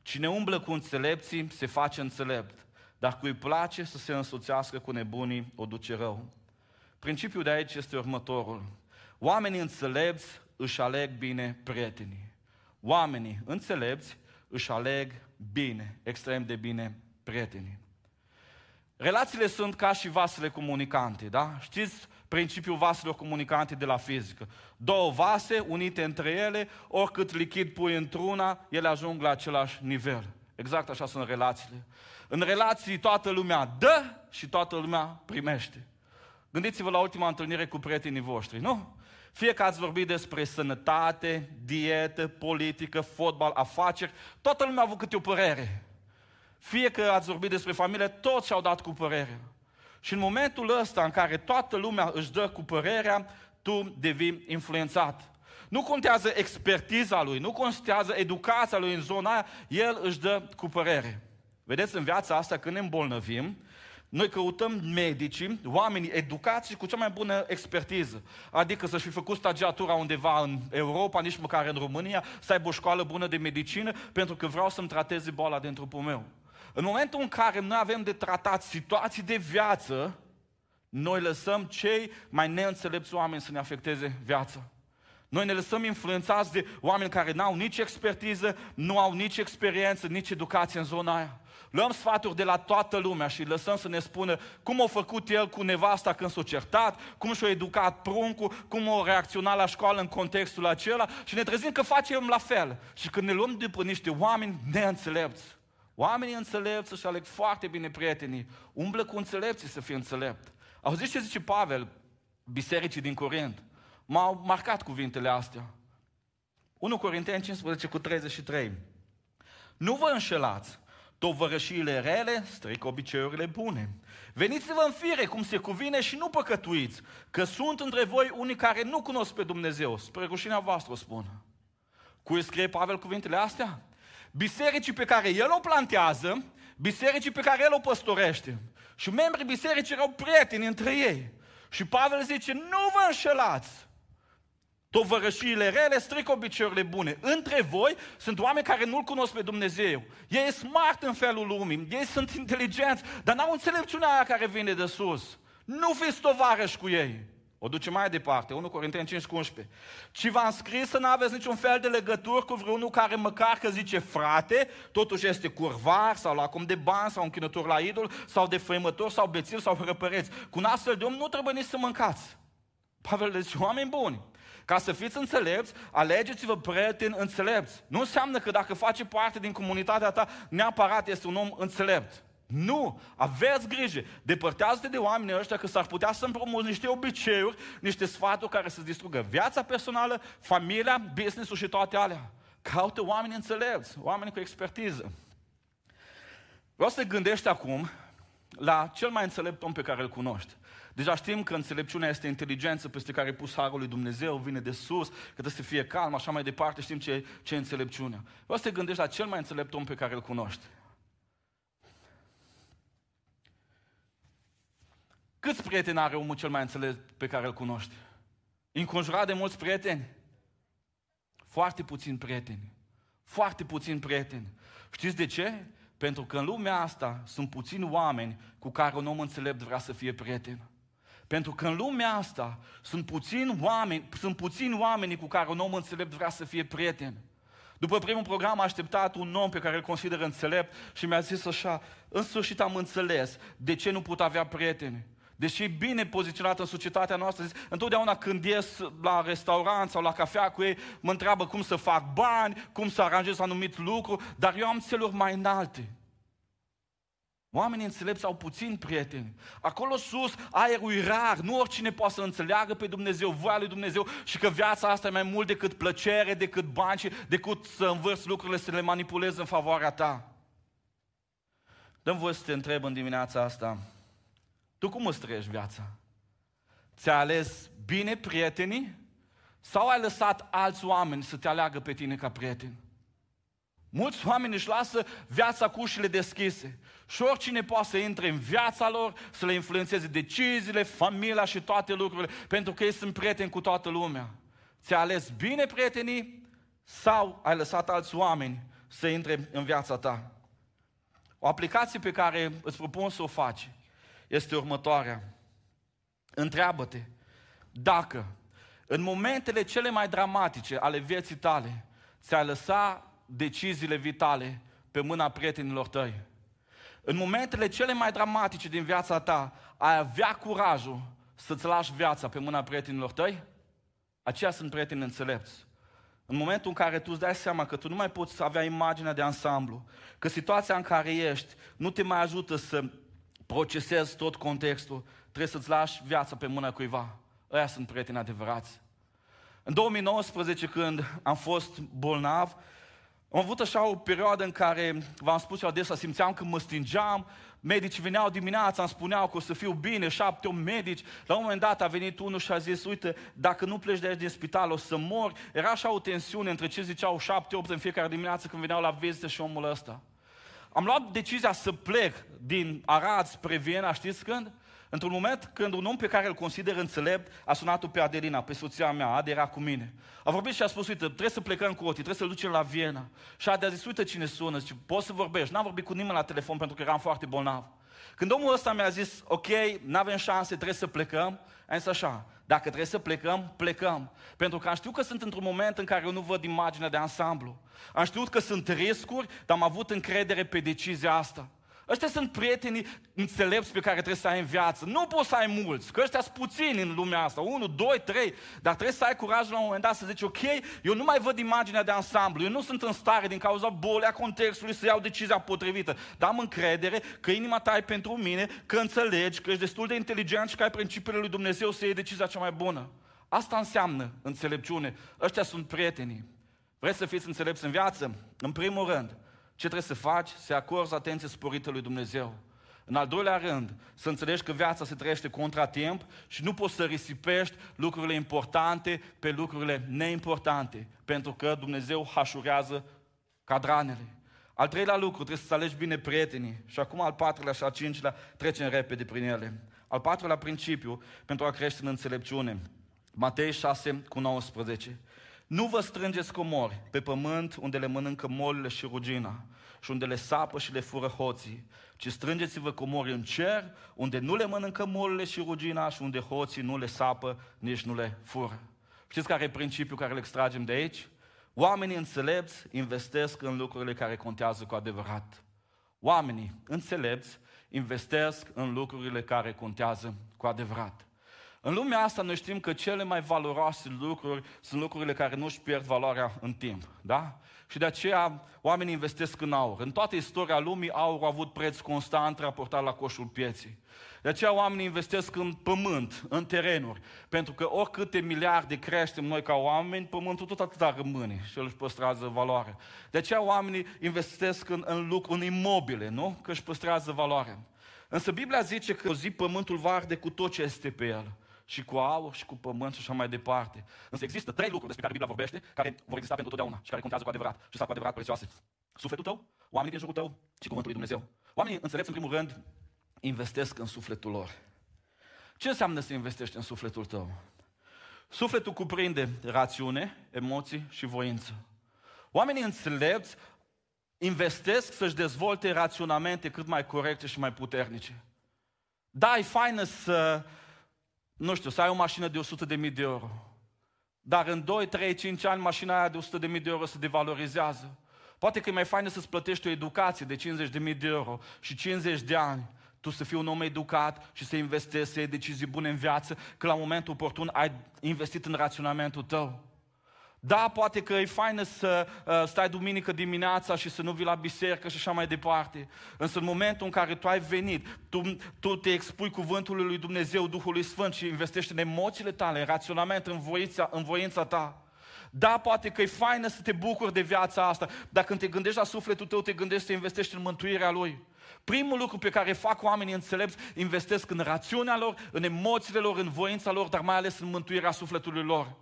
Cine umblă cu înțelepții se face înțelept, dar cui place să se însoțească cu nebunii o duce rău. Principiul de aici este următorul. Oamenii înțelepți își aleg bine prietenii. Oamenii înțelepți își aleg bine, extrem de bine, prietenii. Relațiile sunt ca și vasele comunicante, da? Știți principiul vaselor comunicante de la fizică. Două vase unite între ele, oricât lichid pui într-una, ele ajung la același nivel. Exact așa sunt relațiile. În relații toată lumea dă și toată lumea primește. Gândiți-vă la ultima întâlnire cu prietenii voștri, nu? Fie că ați vorbit despre sănătate, dietă, politică, fotbal, afaceri, toată lumea a avut câte o părere. Fie că ați vorbit despre familie, toți și-au dat cu părerea. Și în momentul ăsta în care toată lumea își dă cu părerea, tu devii influențat. Nu contează expertiza lui, nu contează educația lui în zona aia, el își dă cu părere. Vedeți, în viața asta, când ne îmbolnăvim, noi căutăm medicii, oamenii educați și cu cea mai bună expertiză. Adică să-și fi făcut stagiatura undeva în Europa, nici măcar în România, să aibă o școală bună de medicină, pentru că vreau să-mi trateze boala din trupul meu. În momentul în care noi avem de tratat situații de viață, noi lăsăm cei mai neînțelepți oameni să ne afecteze viața. Noi ne lăsăm influențați de oameni care n-au nici expertiză, nu au nici experiență, nici educație în zona aia. Luăm sfaturi de la toată lumea și lăsăm să ne spună cum a făcut el cu nevasta când s-a certat, cum și-a educat pruncul, cum a reacționat la școală în contextul acela și ne trezim că facem la fel. Și când ne luăm după niște oameni neînțelepți, Oamenii înțelepți își aleg foarte bine prietenii. Umblă cu înțelepții să fie înțelept. Auziți ce zice Pavel, bisericii din Corint? M-au marcat cuvintele astea. 1 Corinteni 15 cu 33. Nu vă înșelați, tovărășiile rele stric obiceiurile bune. Veniți-vă în fire cum se cuvine și nu păcătuiți, că sunt între voi unii care nu cunosc pe Dumnezeu. Spre rușinea voastră spun. Cui scrie Pavel cuvintele astea? Bisericii pe care el o plantează, bisericii pe care el o păstorește. Și membrii bisericii erau prieteni între ei. Și Pavel zice, nu vă înșelați. Tovărășiile rele strică obiceiurile bune. Între voi sunt oameni care nu-L cunosc pe Dumnezeu. Ei sunt smart în felul lumii, ei sunt inteligenți, dar n-au înțelepciunea aia care vine de sus. Nu fiți tovarăși cu ei. O duce mai departe, 1 Corinteni 5 cu 11. Ci v-am scris să nu aveți niciun fel de legătură cu vreunul care măcar că zice frate, totuși este curvar sau la cum de bani sau închinător la idol sau de făimător sau bețiv sau răpăreți. Cu un astfel de om nu trebuie nici să mâncați. Pavel le zice, oameni buni, ca să fiți înțelepți, alegeți-vă prieteni înțelepți. Nu înseamnă că dacă face parte din comunitatea ta, neapărat este un om înțelept. Nu! Aveți grijă! Depărtează-te de oamenii ăștia că s-ar putea să împrumuți niște obiceiuri, niște sfaturi care să distrugă viața personală, familia, business-ul și toate alea. Caută oameni înțelepți, oameni cu expertiză. Vreau să te gândești acum la cel mai înțelept om pe care îl cunoști. Deja știm că înțelepciunea este inteligență peste care pus harul lui Dumnezeu, vine de sus, că trebuie să fie calm, așa mai departe, știm ce, ce e înțelepciunea. Vreau să te gândești la cel mai înțelept om pe care îl cunoști. Câți prieteni are omul cel mai înțelept pe care îl cunoști? Înconjurat de mulți prieteni? Foarte puțini prieteni. Foarte puțini prieteni. Știți de ce? Pentru că în lumea asta sunt puțini oameni cu care un om înțelept vrea să fie prieten. Pentru că în lumea asta sunt puțini oameni, sunt puțini oameni cu care un om înțelept vrea să fie prieten. După primul program a așteptat un om pe care îl consideră înțelept și mi-a zis așa, în sfârșit am înțeles de ce nu pot avea prieteni. Deși e bine poziționat în societatea noastră, zis, întotdeauna când ies la restaurant sau la cafea cu ei, mă întreabă cum să fac bani, cum să aranjez anumit lucru, dar eu am țeluri mai înalte. Oamenii înțelepți au puțini prieteni. Acolo sus, aerul e rar, nu oricine poate să înțeleagă pe Dumnezeu, voia lui Dumnezeu și că viața asta e mai mult decât plăcere, decât bani decât să învârți lucrurile, să le manipulezi în favoarea ta. Dăm voie să te întreb în dimineața asta, tu cum îți trăiești viața? Ți-ai ales bine prietenii sau ai lăsat alți oameni să te aleagă pe tine ca prieten? Mulți oameni își lasă viața cu ușile deschise și oricine poate să intre în viața lor, să le influențeze deciziile, familia și toate lucrurile, pentru că ei sunt prieteni cu toată lumea. Ți-ai ales bine prietenii sau ai lăsat alți oameni să intre în viața ta? O aplicație pe care îți propun să o faci este următoarea. Întreabă-te dacă în momentele cele mai dramatice ale vieții tale ți-ai lăsa deciziile vitale pe mâna prietenilor tăi. În momentele cele mai dramatice din viața ta, ai avea curajul să-ți lași viața pe mâna prietenilor tăi? Aceia sunt prieteni înțelepți. În momentul în care tu îți dai seama că tu nu mai poți avea imaginea de ansamblu, că situația în care ești nu te mai ajută să procesezi tot contextul, trebuie să-ți lași viața pe mâna cuiva. Ăia sunt prieteni adevărați. În 2019, când am fost bolnav, am avut așa o perioadă în care, v-am spus eu adesea, simțeam că mă stingeam, medicii veneau dimineața, îmi spuneau că o să fiu bine, șapte, opt medici. La un moment dat a venit unul și a zis, uite, dacă nu pleci de aici din spital, o să mor. Era așa o tensiune între ce ziceau șapte, opt în fiecare dimineață când veneau la vizită și omul ăsta. Am luat decizia să plec din Arad spre Viena, știți când? Într-un moment când un om pe care îl consider înțelept a sunat-o pe Adelina, pe soția mea, Ade era cu mine. A vorbit și a spus, uite, trebuie să plecăm cu Oti, trebuie să-l ducem la Viena. Și Ade a zis, uite cine sună, zice, poți să vorbești. N-am vorbit cu nimeni la telefon pentru că eram foarte bolnav. Când omul ăsta mi-a zis, ok, n-avem șanse, trebuie să plecăm, am zis așa, dacă trebuie să plecăm, plecăm. Pentru că am știut că sunt într-un moment în care eu nu văd imaginea de ansamblu. Am știut că sunt riscuri, dar am avut încredere pe decizia asta. Ăștia sunt prietenii înțelepți pe care trebuie să ai în viață. Nu poți să ai mulți, că ăștia sunt puțini în lumea asta. Unu, doi, trei. Dar trebuie să ai curaj la un moment dat să zici, ok, eu nu mai văd imaginea de ansamblu. Eu nu sunt în stare din cauza bolii, a contextului să iau decizia potrivită. Dar am încredere că inima ta e pentru mine, că înțelegi, că ești destul de inteligent și că ai principiile lui Dumnezeu să iei decizia cea mai bună. Asta înseamnă înțelepciune. Ăștia sunt prietenii. Vreți să fiți înțelepți în viață? În primul rând, ce trebuie să faci? Să acorzi atenție sporită lui Dumnezeu. În al doilea rând, să înțelegi că viața se trăiește contratimp și nu poți să risipești lucrurile importante pe lucrurile neimportante, pentru că Dumnezeu hașurează cadranele. Al treilea lucru, trebuie să alegi bine prietenii. Și acum al patrulea și al cincilea, trecem repede prin ele. Al patrulea principiu pentru a crește în înțelepciune. Matei 6 cu 19. Nu vă strângeți comori pe pământ unde le mănâncă molile și rugina și unde le sapă și le fură hoții, ci strângeți-vă comori în cer, unde nu le mănâncă molile și rugina și unde hoții nu le sapă, nici nu le fură. Știți care e principiul care îl extragem de aici? Oamenii înțelepți investesc în lucrurile care contează cu adevărat. Oamenii înțelepți investesc în lucrurile care contează cu adevărat. În lumea asta noi știm că cele mai valoroase lucruri sunt lucrurile care nu își pierd valoarea în timp. Da? Și de aceea oamenii investesc în aur. În toată istoria lumii aurul a avut preț constant raportat la coșul pieții. De aceea oamenii investesc în pământ, în terenuri. Pentru că oricâte miliarde creștem noi ca oameni, pământul tot atâta rămâne și el își păstrează valoare. De aceea oamenii investesc în, în lucru, în imobile, nu? Că își păstrează valoare. Însă Biblia zice că o zi pământul va arde cu tot ce este pe el. Și cu aur, și cu pământ, și așa mai departe. Însă există trei lucruri despre care Biblia vorbește, care vor exista pentru totdeauna și care contează cu adevărat și sunt cu adevărat prețioase. Sufletul tău, oamenii din jurul tău și cuvântul lui Dumnezeu. Oamenii înțelepți, în primul rând, investesc în sufletul lor. Ce înseamnă să investești în sufletul tău? Sufletul cuprinde rațiune, emoții și voință. Oamenii înțelepți investesc să-și dezvolte raționamente cât mai corecte și mai puternice. Da, e faină să, nu știu, să ai o mașină de 100.000 de euro. Dar în 2, 3, 5 ani mașina aia de 100.000 de euro se devalorizează. Poate că e mai faină să-ți plătești o educație de 50.000 de euro și 50 de ani tu să fii un om educat și să investești, să iei decizii bune în viață, că la momentul oportun ai investit în raționamentul tău. Da, poate că e faină să uh, stai duminică dimineața și să nu vii la biserică și așa mai departe. Însă în momentul în care tu ai venit, tu, tu te expui cuvântul lui Dumnezeu, Duhului Sfânt și investești în emoțiile tale, în raționament, în voința, în voința ta. Da, poate că e faină să te bucuri de viața asta, dar când te gândești la sufletul tău, te gândești să investești în mântuirea lui. Primul lucru pe care fac oamenii înțelepți, investesc în rațiunea lor, în emoțiile lor, în voința lor, dar mai ales în mântuirea sufletului lor.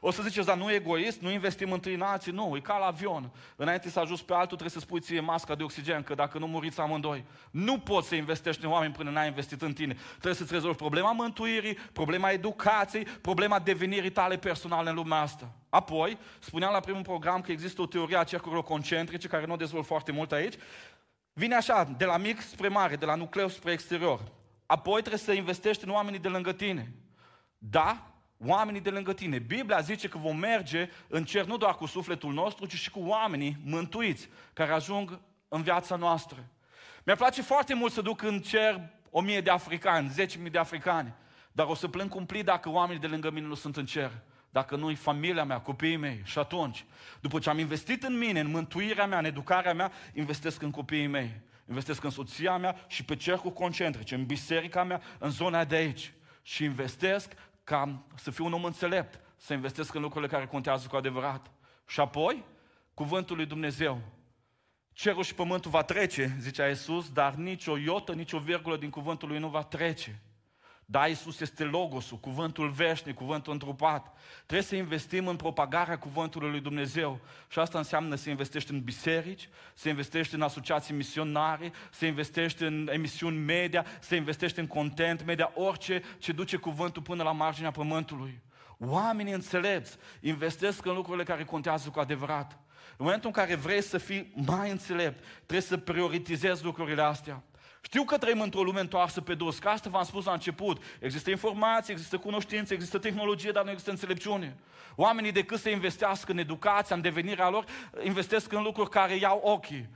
O să ziceți, dar nu e egoist, nu investim întâi în alții, nu, e ca la avion. Înainte să ajungi pe altul, trebuie să spui ție masca de oxigen, că dacă nu muriți amândoi. Nu poți să investești în oameni până n-ai investit în tine. Trebuie să-ți rezolvi problema mântuirii, problema educației, problema devenirii tale personale în lumea asta. Apoi, spuneam la primul program că există o teorie a cercurilor concentrice, care nu o dezvolt foarte mult aici, Vine așa, de la mic spre mare, de la nucleu spre exterior. Apoi trebuie să investești în oamenii de lângă tine. Da, oamenii de lângă tine. Biblia zice că vom merge în cer nu doar cu sufletul nostru, ci și cu oamenii mântuiți, care ajung în viața noastră. Mi-ar place foarte mult să duc în cer o mie de africani, zece mii de africani, dar o să plâng cumplit dacă oamenii de lângă mine nu sunt în cer dacă nu-i familia mea, copiii mei. Și atunci, după ce am investit în mine, în mântuirea mea, în educarea mea, investesc în copiii mei. Investesc în soția mea și pe cercul concentrice, în biserica mea, în zona de aici. Și investesc ca să fiu un om înțelept, să investesc în lucrurile care contează cu adevărat. Și apoi, cuvântul lui Dumnezeu. Cerul și pământul va trece, zicea Iisus, dar nici o iotă, nici o virgulă din cuvântul lui nu va trece. Da, Iisus este Logosul, cuvântul veșnic, cuvântul întrupat. Trebuie să investim în propagarea cuvântului lui Dumnezeu. Și asta înseamnă să investești în biserici, să investești în asociații misionare, să investești în emisiuni media, să investești în content media, orice ce duce cuvântul până la marginea pământului. Oamenii înțelepți investesc în lucrurile care contează cu adevărat. În momentul în care vrei să fii mai înțelept, trebuie să prioritizezi lucrurile astea. Știu că trăim într-o lume întoarsă pe dos, că asta v-am spus la început. Există informație, există cunoștință, există tehnologie, dar nu există înțelepciune. Oamenii decât să investească în educația, în devenirea lor, investesc în lucruri care iau ochii.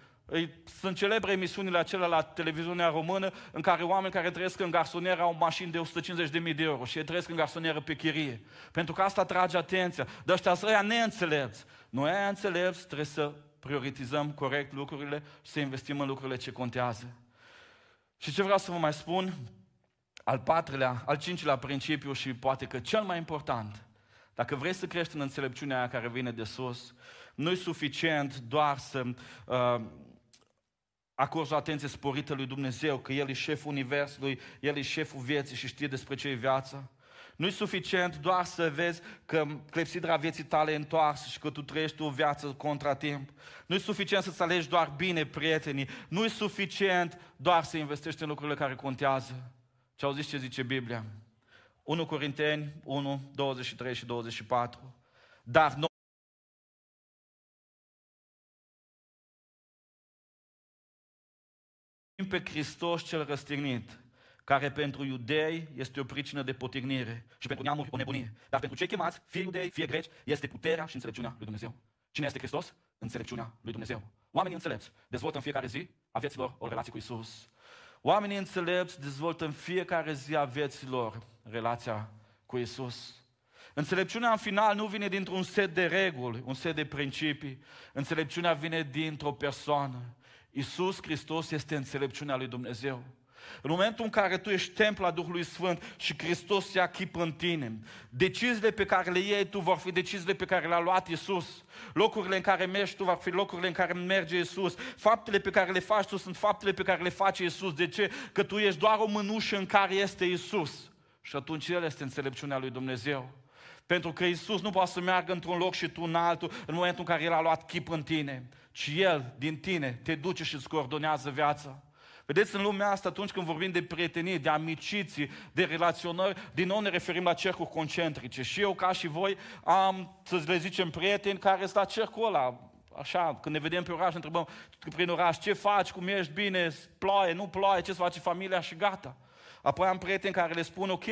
Sunt celebre emisiunile acelea la televiziunea română în care oameni care trăiesc în garsonieră au mașini de 150.000 de euro și ei trăiesc în garsonieră pe chirie. Pentru că asta atrage atenția. Dar ăștia sunt neînțelepți. Noi aia înțelepți trebuie să prioritizăm corect lucrurile și să investim în lucrurile ce contează. Și ce vreau să vă mai spun, al patrulea, al cincilea principiu și poate că cel mai important, dacă vrei să crești în înțelepciunea aia care vine de sus, nu e suficient doar să uh, acorzi o atenție sporită lui Dumnezeu, că El e șeful Universului, El e șeful vieții și știe despre ce e viața. Nu e suficient doar să vezi că clepsidra vieții tale e întoarsă și că tu trăiești o viață contra timp. Nu e suficient să-ți alegi doar bine prietenii. Nu e suficient doar să investești în lucrurile care contează. Ce auziți ce zice Biblia? 1 Corinteni 1, 23 și 24. Dar noi pe Hristos cel răstignit, care pentru iudei este o pricină de potignire și pentru neamuri o nebunie. Dar pentru cei chemați, fie iudei, fie greci, este puterea și înțelepciunea lui Dumnezeu. Cine este Hristos? Înțelepciunea lui Dumnezeu. Oamenii înțelepți dezvoltă în fiecare zi a vieților o relație cu Isus. Oamenii înțelepți dezvoltă în fiecare zi a vieților relația cu Isus. Înțelepciunea în final nu vine dintr-un set de reguli, un set de principii. Înțelepciunea vine dintr-o persoană. Isus Hristos este înțelepciunea lui Dumnezeu. În momentul în care tu ești templu a Duhului Sfânt și Hristos ia chip în tine, deciziile pe care le iei tu vor fi deciziile pe care le-a luat Isus. Locurile în care mergi tu vor fi locurile în care merge Isus. Faptele pe care le faci tu sunt faptele pe care le face Isus. De ce? Că tu ești doar o mânușă în care este Isus. Și atunci El este înțelepciunea lui Dumnezeu. Pentru că Isus nu poate să meargă într-un loc și tu în altul în momentul în care El a luat chip în tine, ci El din tine te duce și îți coordonează viața. Vedeți, în lumea asta, atunci când vorbim de prietenie, de amiciții, de relaționări, din nou ne referim la cercuri concentrice. Și eu, ca și voi, am, să le zicem, prieteni care sunt la cercul ăla. Așa, când ne vedem pe oraș, ne întrebăm prin oraș, ce faci, cum ești, bine, ploaie, nu ploaie, ce să face familia și gata. Apoi am prieteni care le spun, ok,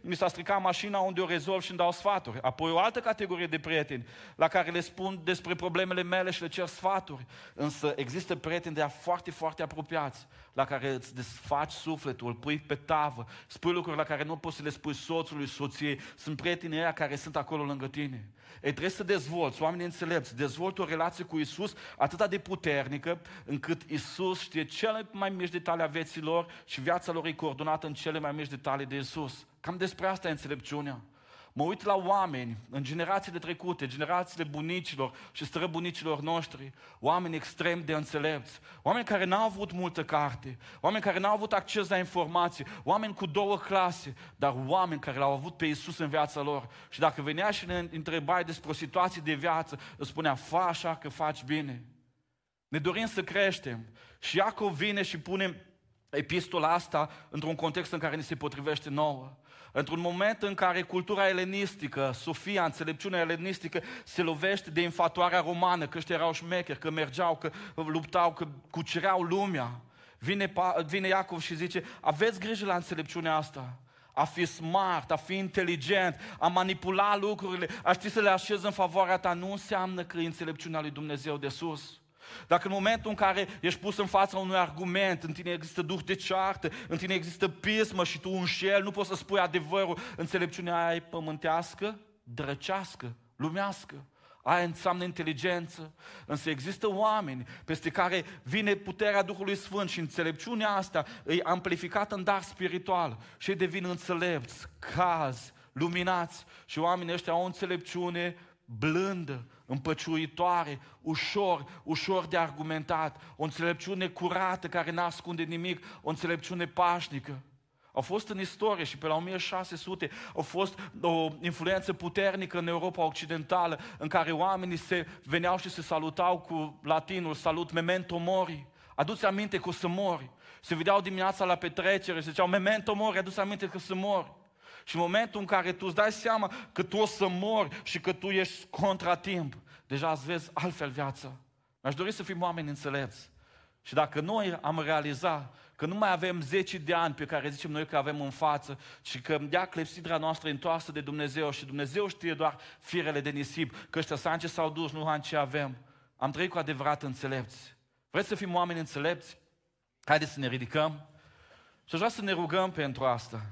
mi s-a stricat mașina unde o rezolv și îmi dau sfaturi. Apoi o altă categorie de prieteni la care le spun despre problemele mele și le cer sfaturi. Însă există prieteni de foarte, foarte apropiați la care îți desfaci sufletul, îl pui pe tavă, spui lucruri la care nu poți să le spui soțului, soției. Sunt prietenii aia care sunt acolo lângă tine. Ei, trebuie să dezvolți, oamenii înțelepți, dezvolți o relație cu Isus atât de puternică încât Isus știe cele mai mici detalii a vieții lor și viața lor e coordonată în cele mai mici detalii de Isus. Cam despre asta e înțelepciunea. Mă uit la oameni în generațiile trecute, generațiile bunicilor și străbunicilor noștri, oameni extrem de înțelepți, oameni care n-au avut multă carte, oameni care n-au avut acces la informații, oameni cu două clase, dar oameni care l-au avut pe Isus în viața lor. Și dacă venea și ne întrebai despre o situație de viață, îți spunea, fa așa că faci bine. Ne dorim să creștem. Și Iacov vine și pune epistola asta într-un context în care ni se potrivește nouă. Într-un moment în care cultura elenistică, Sofia, înțelepciunea elenistică, se lovește de infatuarea romană, că ăștia erau șmecheri, că mergeau, că luptau, că cucereau lumea. Vine, vine Iacov și zice, aveți grijă la înțelepciunea asta. A fi smart, a fi inteligent, a manipula lucrurile, a ști să le așezi în favoarea ta, nu înseamnă că e înțelepciunea lui Dumnezeu de sus. Dacă în momentul în care ești pus în fața unui argument, în tine există duh de ceartă, în tine există pismă și tu înșel, nu poți să spui adevărul, înțelepciunea aia e pământească, drăcească, lumească. Aia înseamnă inteligență. Însă există oameni peste care vine puterea Duhului Sfânt și înțelepciunea asta e amplificată în dar spiritual și ei devin înțelepți, cazi, luminați și oamenii ăștia au o înțelepciune blândă, împăciuitoare, ușor, ușor de argumentat, o înțelepciune curată care n-ascunde nimic, o înțelepciune pașnică. Au fost în istorie și pe la 1600 au fost o influență puternică în Europa Occidentală în care oamenii se veneau și se salutau cu latinul, salut memento mori. Aduți aminte că o să mori. Se vedeau dimineața la petrecere și ziceau memento mori, aduți aminte că o să mori. Și în momentul în care tu îți dai seama că tu o să mori și că tu ești contra timp, deja îți vezi altfel viața. Mi-aș dori să fim oameni înțelepți. Și dacă noi am realizat că nu mai avem 10 de ani pe care zicem noi că avem în față și că dea clepsidra noastră întoarsă de Dumnezeu și Dumnezeu știe doar firele de nisip, că ăștia sange s-au dus, nu am ce avem. Am trăit cu adevărat înțelepți. Vreți să fim oameni înțelepți? Haideți să ne ridicăm și aș vrea să ne rugăm pentru asta.